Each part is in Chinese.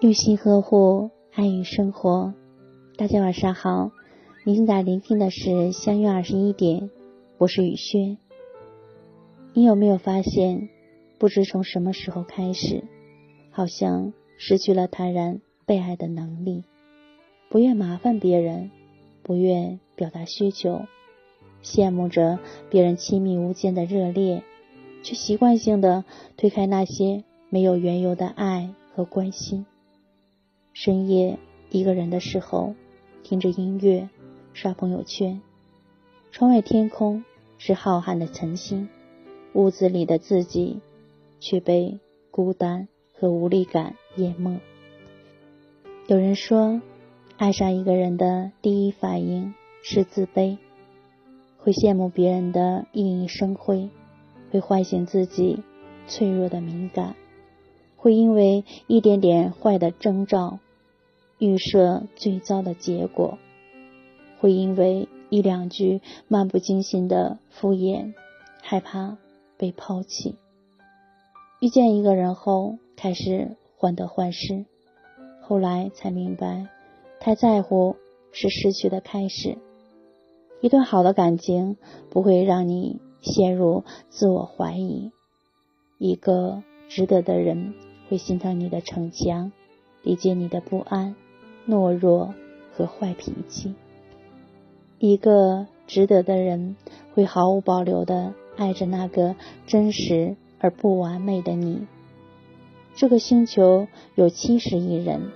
用心呵护，爱与生活。大家晚上好，您现在聆听的是相约二十一点，我是雨轩。你有没有发现，不知从什么时候开始，好像失去了坦然被爱的能力，不愿麻烦别人，不愿表达需求，羡慕着别人亲密无间的热烈，却习惯性的推开那些没有缘由的爱和关心。深夜一个人的时候，听着音乐，刷朋友圈，窗外天空是浩瀚的晨星，屋子里的自己却被孤单和无力感淹没。有人说，爱上一个人的第一反应是自卑，会羡慕别人的熠熠生辉，会唤醒自己脆弱的敏感，会因为一点点坏的征兆。预设最糟的结果，会因为一两句漫不经心的敷衍，害怕被抛弃。遇见一个人后，开始患得患失，后来才明白，太在乎是失去的开始。一段好的感情不会让你陷入自我怀疑，一个值得的人会心疼你的逞强，理解你的不安。懦弱和坏脾气，一个值得的人会毫无保留的爱着那个真实而不完美的你。这个星球有七十亿人，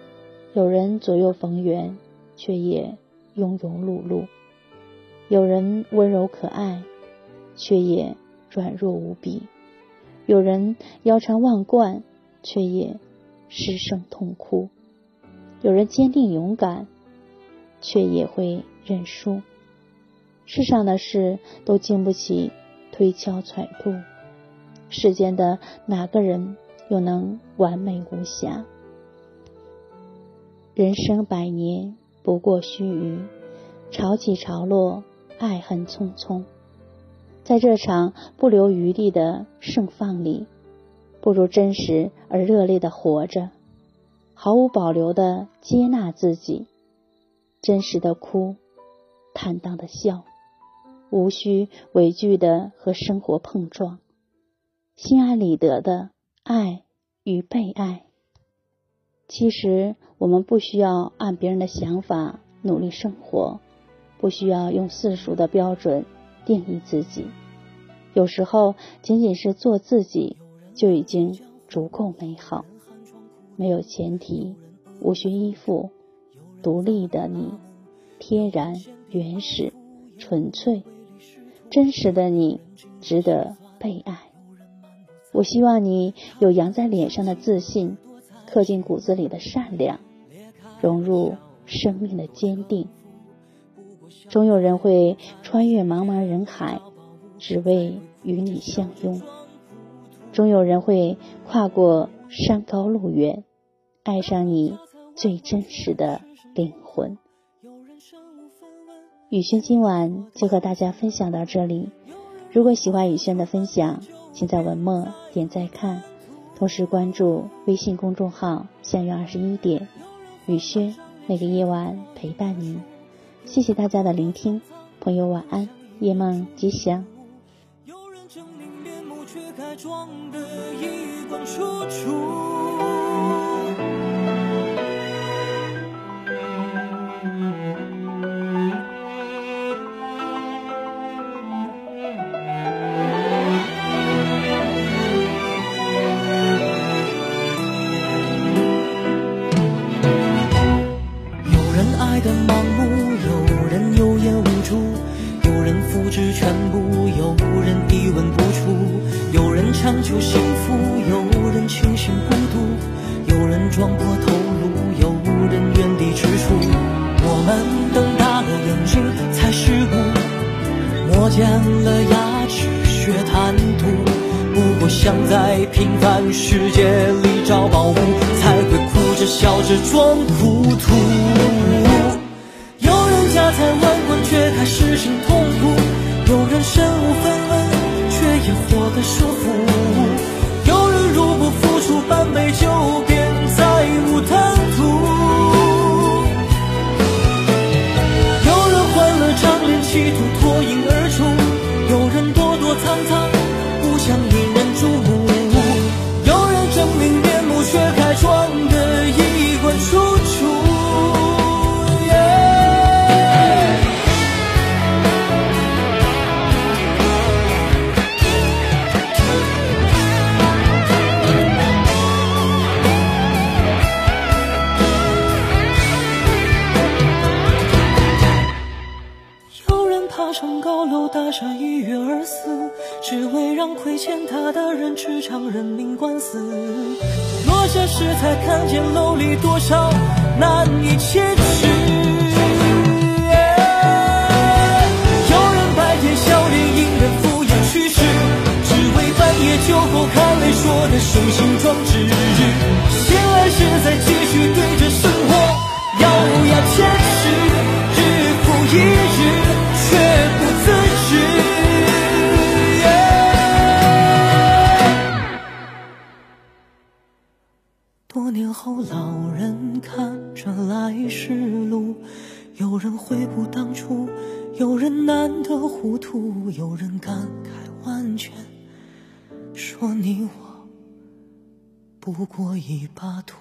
有人左右逢源，却也庸庸碌碌；有人温柔可爱，却也软弱无比；有人腰缠万贯，却也失声痛哭。有人坚定勇敢，却也会认输。世上的事都经不起推敲揣度，世间的哪个人又能完美无瑕？人生百年不过须臾，潮起潮落，爱恨匆匆。在这场不留余地的盛放里，不如真实而热烈的活着。毫无保留的接纳自己，真实的哭，坦荡的笑，无需畏惧的和生活碰撞，心安理得的爱与被爱。其实我们不需要按别人的想法努力生活，不需要用世俗的标准定义自己。有时候，仅仅是做自己就已经足够美好。没有前提，无需依附，独立的你，天然、原始、纯粹、真实的你，值得被爱。我希望你有扬在脸上的自信，刻进骨子里的善良，融入生命的坚定。总有人会穿越茫茫人海，只为与你相拥。总有人会跨过。山高路远，爱上你最真实的灵魂。雨轩今晚就和大家分享到这里。如果喜欢雨轩的分享，请在文末点再看，同时关注微信公众号“相约二十一点”，雨轩每个夜晚陪伴您。谢谢大家的聆听，朋友晚安，夜梦吉祥。处处。有人强求幸福，有人清醒孤独，有人撞破头颅，有人原地踟蹰。我们瞪大了眼睛才失误，磨尖了牙齿学贪图，不过想在平凡世界里找宝物，才会哭着笑着装糊涂。有人家财万贯，却还失心痛。高楼大厦一跃而死，只为让亏欠他的人吃场人命官司。落下时才看见楼里多少难以启齿。有人白天笑脸迎人敷衍去世，只为半夜酒后看泪说的雄心壮志。多年后，老人看着来时路，有人悔不当初，有人难得糊涂，有人感慨万千，说你我不过一把土。